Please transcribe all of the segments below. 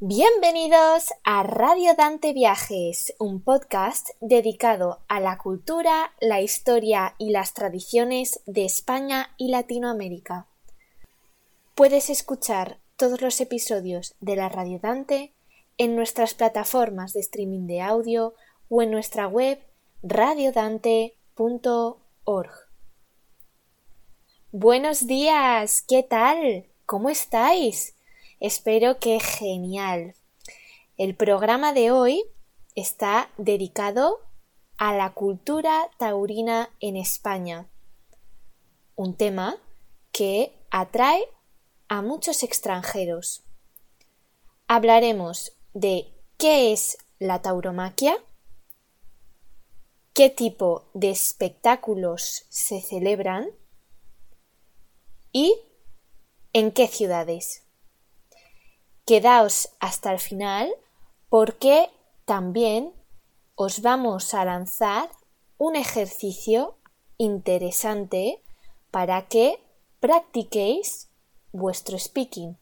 Bienvenidos a Radio Dante Viajes, un podcast dedicado a la cultura, la historia y las tradiciones de España y Latinoamérica. Puedes escuchar todos los episodios de la Radio Dante en nuestras plataformas de streaming de audio o en nuestra web radiodante.org. Buenos días, ¿qué tal? ¿Cómo estáis? Espero que genial. El programa de hoy está dedicado a la cultura taurina en España, un tema que atrae a muchos extranjeros. Hablaremos de qué es la tauromaquia, qué tipo de espectáculos se celebran y en qué ciudades. Quedaos hasta el final porque también os vamos a lanzar un ejercicio interesante para que practiquéis vuestro speaking.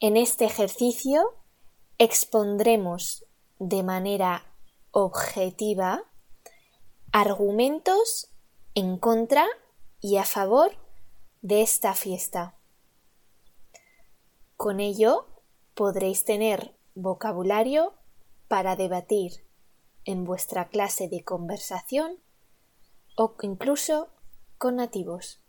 En este ejercicio expondremos de manera objetiva argumentos en contra y a favor de esta fiesta. Con ello podréis tener vocabulario para debatir en vuestra clase de conversación o incluso con nativos.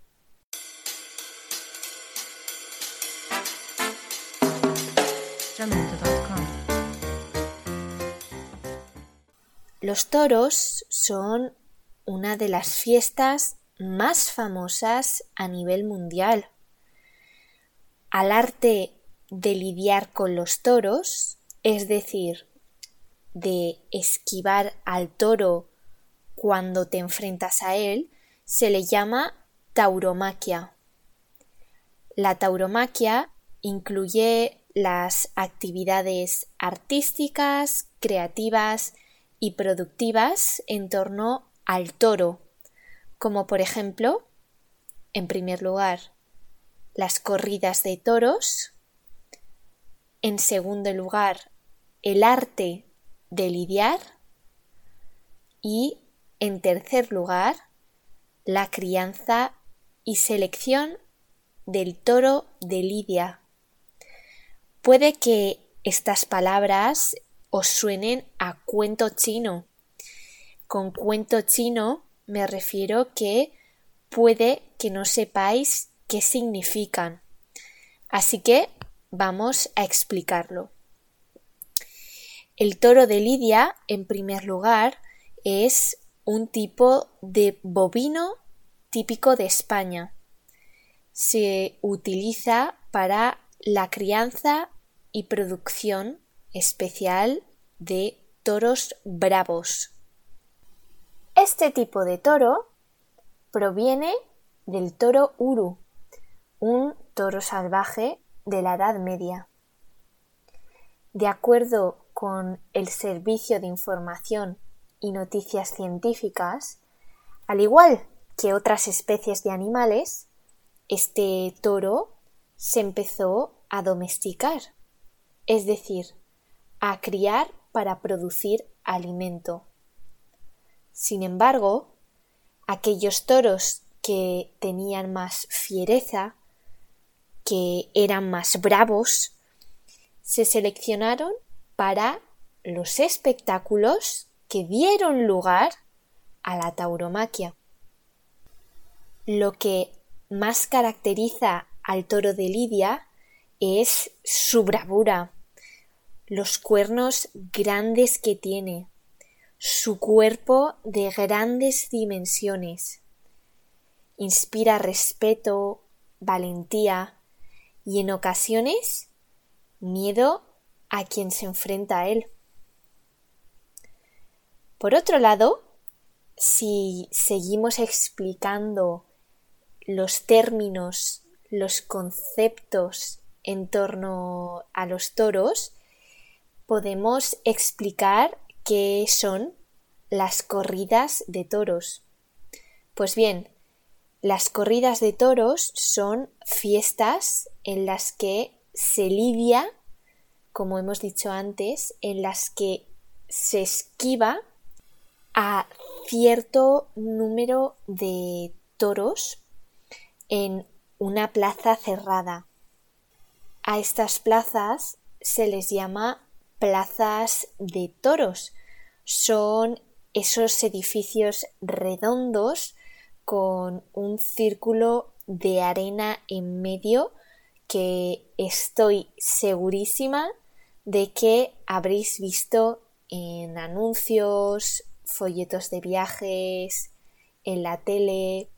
Los toros son una de las fiestas más famosas a nivel mundial. Al arte de lidiar con los toros, es decir, de esquivar al toro cuando te enfrentas a él, se le llama tauromaquia. La tauromaquia incluye las actividades artísticas, creativas y productivas en torno al toro, como por ejemplo, en primer lugar, las corridas de toros, en segundo lugar, el arte de lidiar. Y, en tercer lugar, la crianza y selección del toro de lidia. Puede que estas palabras os suenen a cuento chino. Con cuento chino me refiero que puede que no sepáis qué significan. Así que Vamos a explicarlo. El toro de Lidia, en primer lugar, es un tipo de bovino típico de España. Se utiliza para la crianza y producción especial de toros bravos. Este tipo de toro proviene del toro uru, un toro salvaje de la Edad Media. De acuerdo con el Servicio de Información y Noticias Científicas, al igual que otras especies de animales, este toro se empezó a domesticar, es decir, a criar para producir alimento. Sin embargo, aquellos toros que tenían más fiereza que eran más bravos, se seleccionaron para los espectáculos que dieron lugar a la tauromaquia. Lo que más caracteriza al toro de Lidia es su bravura, los cuernos grandes que tiene, su cuerpo de grandes dimensiones. Inspira respeto, valentía, y en ocasiones miedo a quien se enfrenta a él. Por otro lado, si seguimos explicando los términos, los conceptos en torno a los toros, podemos explicar qué son las corridas de toros. Pues bien, las corridas de toros son fiestas en las que se lidia como hemos dicho antes, en las que se esquiva a cierto número de toros en una plaza cerrada. A estas plazas se les llama plazas de toros. Son esos edificios redondos con un círculo de arena en medio que estoy segurísima de que habréis visto en anuncios, folletos de viajes, en la tele,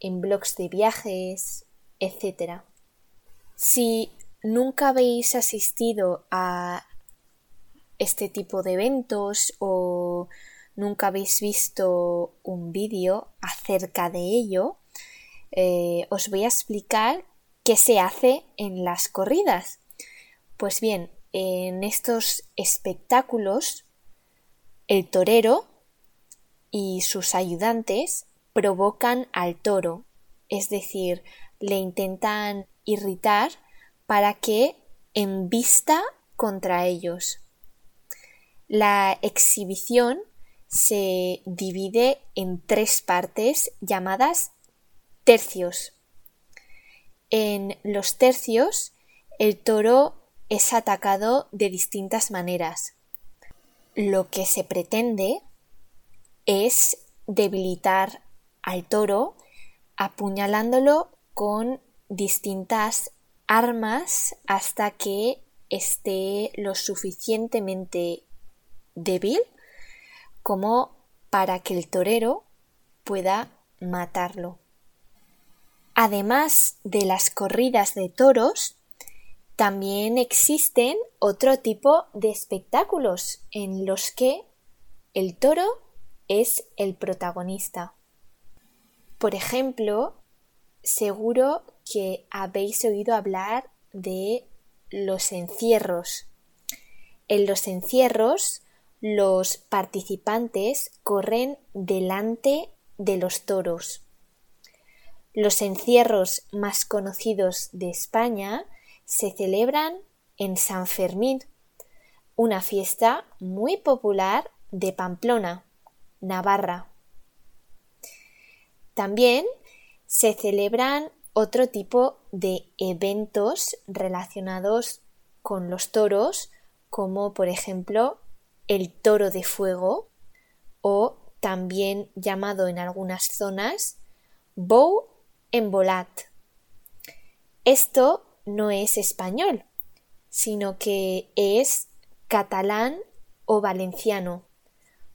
en blogs de viajes, etc. Si nunca habéis asistido a este tipo de eventos o nunca habéis visto un vídeo acerca de ello, eh, os voy a explicar qué se hace en las corridas. Pues bien, en estos espectáculos, el torero y sus ayudantes provocan al toro, es decir, le intentan irritar para que embista contra ellos. La exhibición se divide en tres partes llamadas tercios. En los tercios, el toro es atacado de distintas maneras. Lo que se pretende es debilitar al toro apuñalándolo con distintas armas hasta que esté lo suficientemente débil como para que el torero pueda matarlo. Además de las corridas de toros, también existen otro tipo de espectáculos en los que el toro es el protagonista. Por ejemplo, seguro que habéis oído hablar de los encierros. En los encierros los participantes corren delante de los toros. Los encierros más conocidos de España se celebran en San Fermín, una fiesta muy popular de Pamplona, Navarra. También se celebran otro tipo de eventos relacionados con los toros, como por ejemplo el toro de fuego o también llamado en algunas zonas bow en volat. Esto no es español, sino que es catalán o valenciano,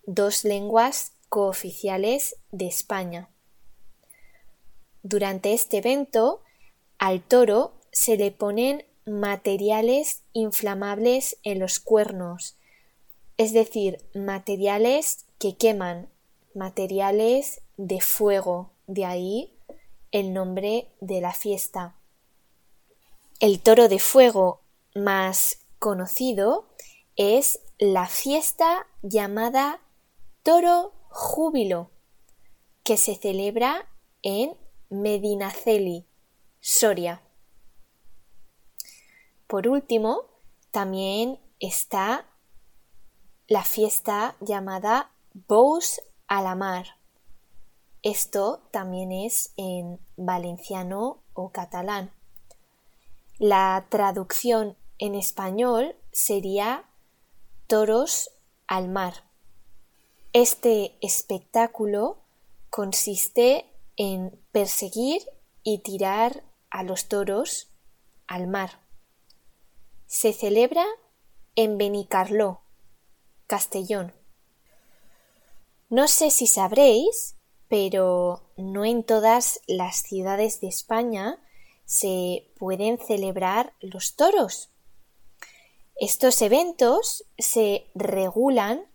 dos lenguas cooficiales de España. Durante este evento, al toro se le ponen materiales inflamables en los cuernos es decir, materiales que queman, materiales de fuego, de ahí el nombre de la fiesta. El toro de fuego más conocido es la fiesta llamada Toro Júbilo, que se celebra en Medinaceli, Soria. Por último, también está la fiesta llamada Bous a la Mar. Esto también es en valenciano o catalán. La traducción en español sería Toros al mar. Este espectáculo consiste en perseguir y tirar a los toros al mar. Se celebra en Benicarló, Castellón. No sé si sabréis, pero no en todas las ciudades de España se pueden celebrar los toros. Estos eventos se regulan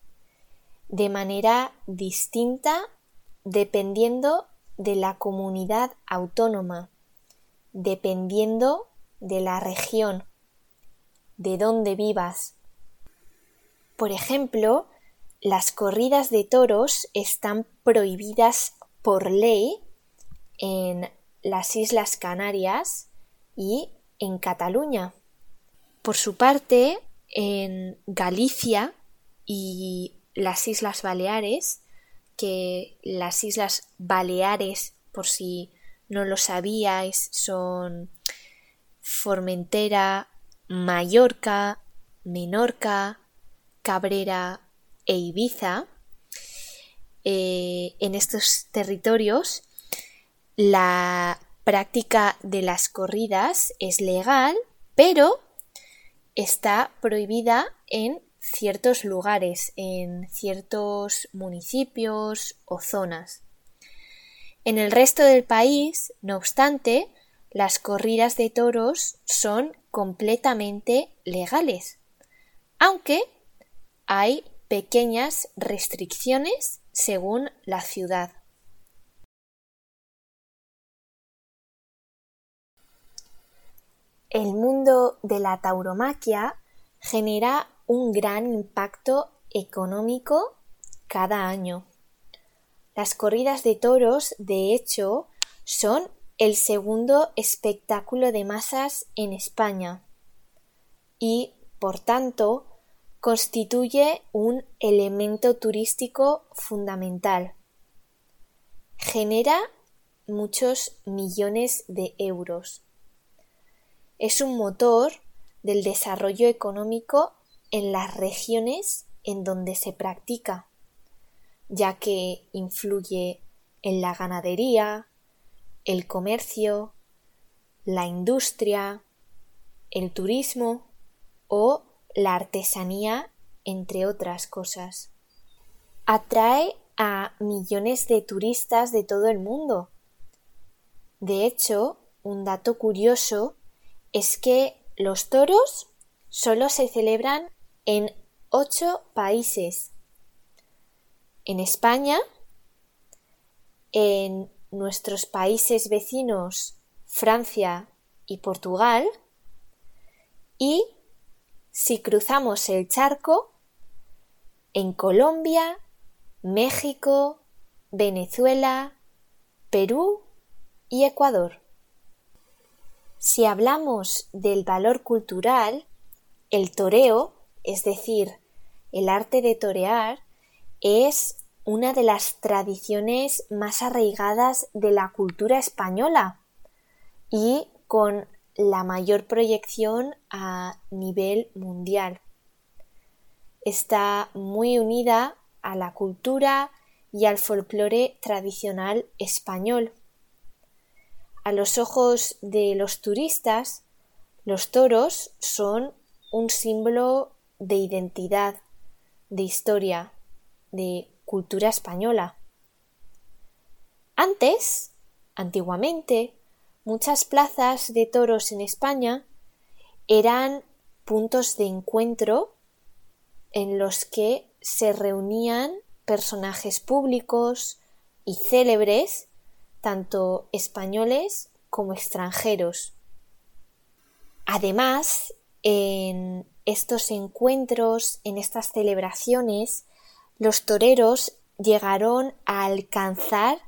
de manera distinta dependiendo de la comunidad autónoma, dependiendo de la región, de dónde vivas. Por ejemplo, las corridas de toros están prohibidas por ley en las Islas Canarias y en Cataluña. Por su parte, en Galicia y las Islas Baleares, que las Islas Baleares, por si no lo sabíais, son Formentera, Mallorca, Menorca, Cabrera e Ibiza. Eh, en estos territorios la práctica de las corridas es legal, pero está prohibida en ciertos lugares, en ciertos municipios o zonas. En el resto del país, no obstante, las corridas de toros son completamente legales, aunque hay pequeñas restricciones según la ciudad. El mundo de la tauromaquia genera un gran impacto económico cada año. Las corridas de toros, de hecho, son el segundo espectáculo de masas en España y, por tanto, constituye un elemento turístico fundamental. Genera muchos millones de euros. Es un motor del desarrollo económico en las regiones en donde se practica, ya que influye en la ganadería, el comercio, la industria, el turismo o la artesanía, entre otras cosas. Atrae a millones de turistas de todo el mundo. De hecho, un dato curioso es que los toros solo se celebran en ocho países. En España, en nuestros países vecinos Francia y Portugal y si cruzamos el charco en Colombia, México, Venezuela, Perú y Ecuador. Si hablamos del valor cultural, el toreo, es decir, el arte de torear, es una de las tradiciones más arraigadas de la cultura española y con la mayor proyección a nivel mundial. Está muy unida a la cultura y al folclore tradicional español. A los ojos de los turistas, los toros son un símbolo de identidad, de historia, de cultura española. Antes, antiguamente, muchas plazas de toros en España eran puntos de encuentro en los que se reunían personajes públicos y célebres, tanto españoles como extranjeros. Además, en estos encuentros, en estas celebraciones, los toreros llegaron a alcanzar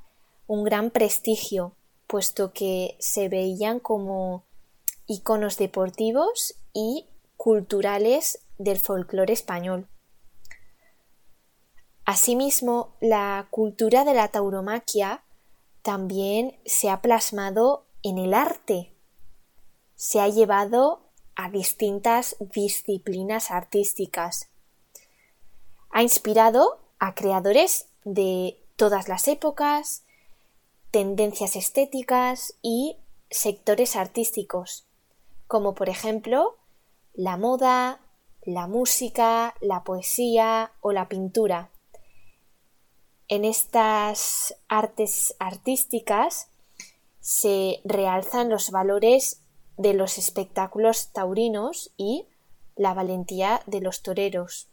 un gran prestigio, puesto que se veían como iconos deportivos y culturales del folclore español. Asimismo, la cultura de la tauromaquia también se ha plasmado en el arte. Se ha llevado a distintas disciplinas artísticas ha inspirado a creadores de todas las épocas, tendencias estéticas y sectores artísticos, como por ejemplo la moda, la música, la poesía o la pintura. En estas artes artísticas se realzan los valores de los espectáculos taurinos y la valentía de los toreros.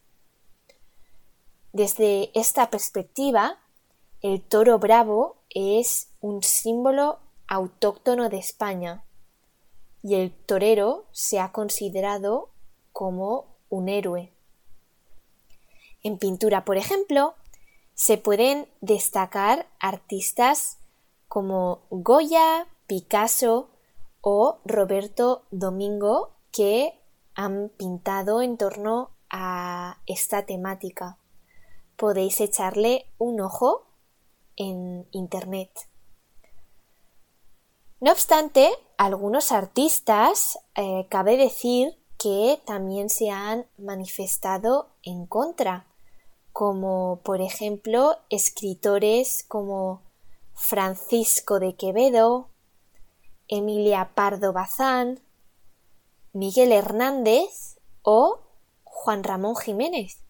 Desde esta perspectiva, el toro bravo es un símbolo autóctono de España y el torero se ha considerado como un héroe. En pintura, por ejemplo, se pueden destacar artistas como Goya, Picasso o Roberto Domingo que han pintado en torno a esta temática. Podéis echarle un ojo en Internet. No obstante, algunos artistas, eh, cabe decir que también se han manifestado en contra, como por ejemplo escritores como Francisco de Quevedo, Emilia Pardo Bazán, Miguel Hernández o Juan Ramón Jiménez.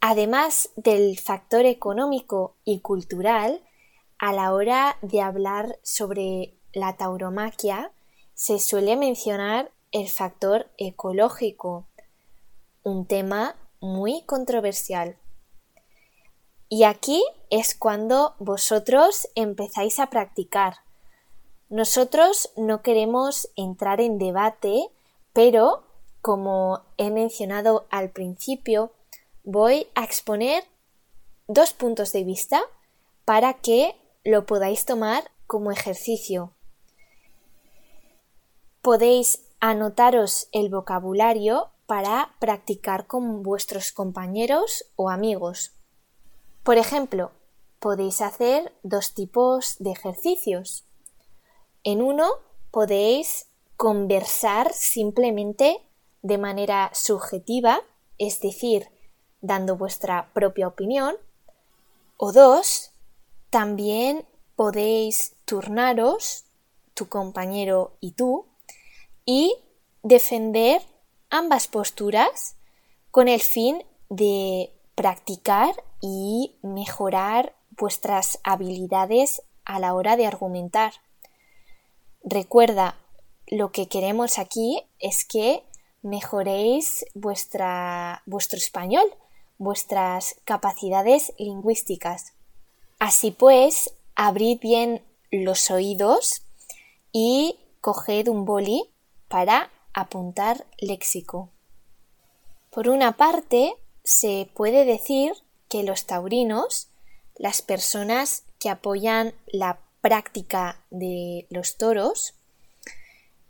Además del factor económico y cultural, a la hora de hablar sobre la tauromaquia se suele mencionar el factor ecológico, un tema muy controversial. Y aquí es cuando vosotros empezáis a practicar. Nosotros no queremos entrar en debate, pero como he mencionado al principio, voy a exponer dos puntos de vista para que lo podáis tomar como ejercicio. Podéis anotaros el vocabulario para practicar con vuestros compañeros o amigos. Por ejemplo, podéis hacer dos tipos de ejercicios. En uno podéis conversar simplemente de manera subjetiva, es decir, dando vuestra propia opinión. O dos, también podéis turnaros, tu compañero y tú, y defender ambas posturas con el fin de practicar y mejorar vuestras habilidades a la hora de argumentar. Recuerda, lo que queremos aquí es que mejoréis vuestra, vuestro español, vuestras capacidades lingüísticas. Así pues, abrid bien los oídos y coged un boli para apuntar léxico. Por una parte, se puede decir que los taurinos, las personas que apoyan la práctica de los toros,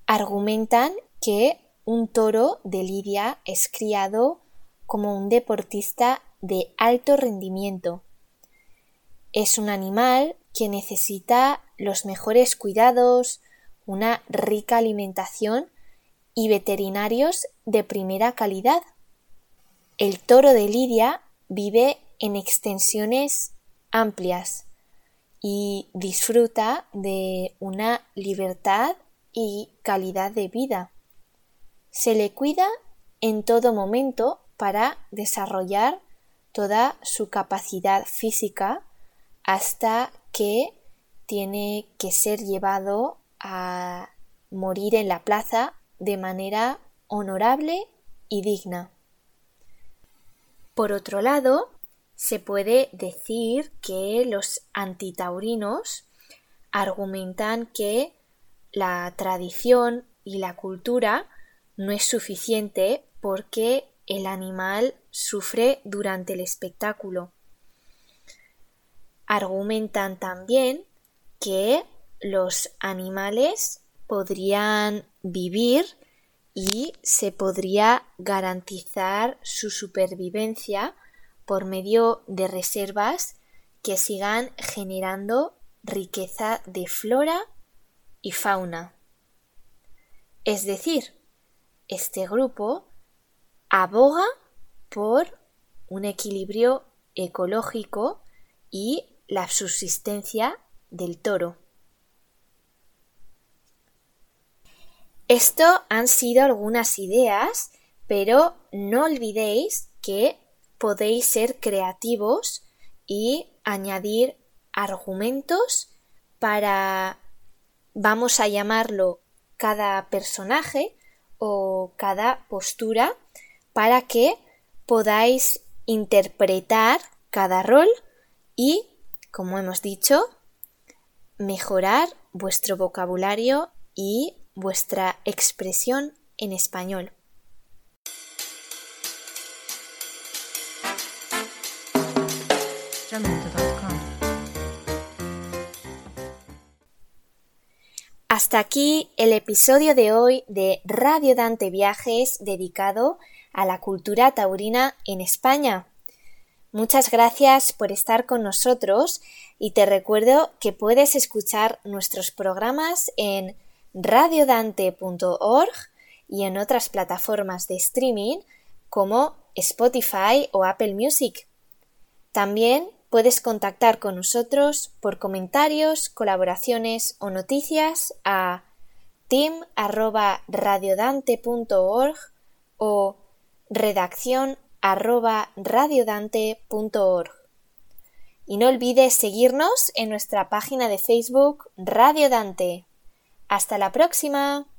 argumentan que un toro de lidia es criado como un deportista de alto rendimiento. Es un animal que necesita los mejores cuidados, una rica alimentación y veterinarios de primera calidad. El toro de Lidia vive en extensiones amplias y disfruta de una libertad y calidad de vida. Se le cuida en todo momento para desarrollar toda su capacidad física hasta que tiene que ser llevado a morir en la plaza de manera honorable y digna. Por otro lado, se puede decir que los antitaurinos argumentan que la tradición y la cultura no es suficiente porque el animal sufre durante el espectáculo. Argumentan también que los animales podrían vivir y se podría garantizar su supervivencia por medio de reservas que sigan generando riqueza de flora y fauna. Es decir, este grupo aboga por un equilibrio ecológico y la subsistencia del toro. Esto han sido algunas ideas, pero no olvidéis que podéis ser creativos y añadir argumentos para, vamos a llamarlo, cada personaje o cada postura para que podáis interpretar cada rol y, como hemos dicho, mejorar vuestro vocabulario y vuestra expresión en español. Hasta aquí el episodio de hoy de Radio Dante Viajes dedicado a la cultura taurina en España. Muchas gracias por estar con nosotros y te recuerdo que puedes escuchar nuestros programas en radiodante.org y en otras plataformas de streaming como Spotify o Apple Music. También puedes contactar con nosotros por comentarios, colaboraciones o noticias a team@radiodante.org o redacción radiodante.org. Y no olvides seguirnos en nuestra página de Facebook Radio Dante. Hasta la próxima.